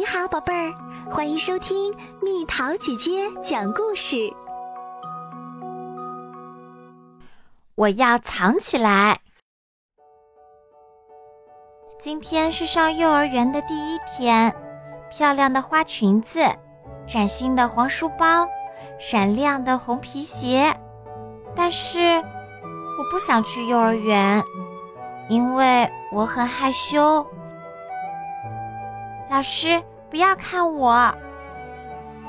你好，宝贝儿，欢迎收听蜜桃姐姐讲故事。我要藏起来。今天是上幼儿园的第一天，漂亮的花裙子，崭新的黄书包，闪亮的红皮鞋。但是我不想去幼儿园，因为我很害羞。老师，不要看我！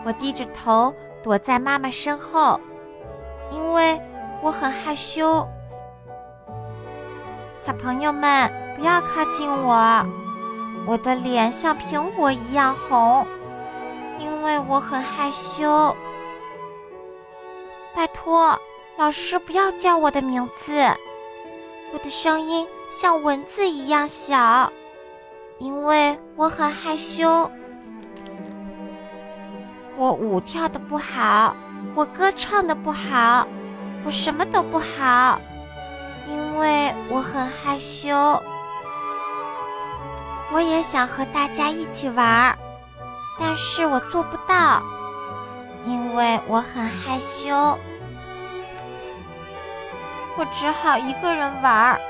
我低着头躲在妈妈身后，因为我很害羞。小朋友们，不要靠近我！我的脸像苹果一样红，因为我很害羞。拜托，老师不要叫我的名字！我的声音像蚊子一样小。因为我很害羞，我舞跳的不好，我歌唱的不好，我什么都不好，因为我很害羞。我也想和大家一起玩，但是我做不到，因为我很害羞。我只好一个人玩，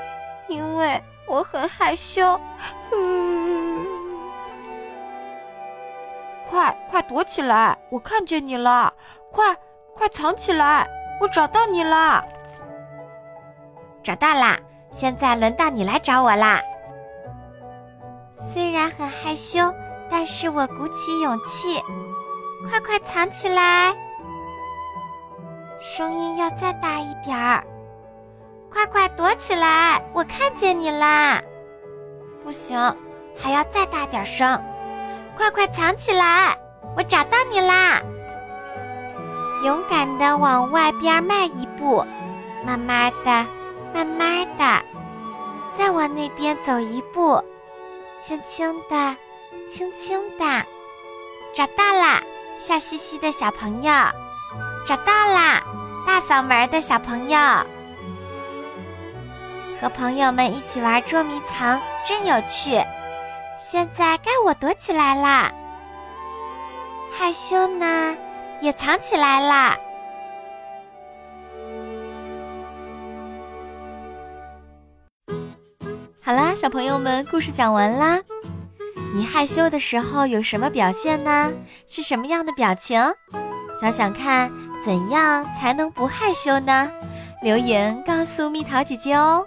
因为我很害羞。快快躲起来！我看见你了！快快藏起来！我找到你啦！找到啦！现在轮到你来找我啦！虽然很害羞，但是我鼓起勇气，快快藏起来！声音要再大一点儿！快快躲起来！我看见你啦！不行，还要再大点声！快快藏起来！我找到你啦！勇敢的往外边迈一步，慢慢的，慢慢的，再往那边走一步，轻轻的，轻轻的，找到啦！笑嘻嘻的小朋友，找到啦！大嗓门的小朋友，和朋友们一起玩捉迷藏，真有趣。现在该我躲起来啦，害羞呢，也藏起来啦。好啦，小朋友们，故事讲完啦。你害羞的时候有什么表现呢？是什么样的表情？想想看，怎样才能不害羞呢？留言告诉蜜桃姐姐哦。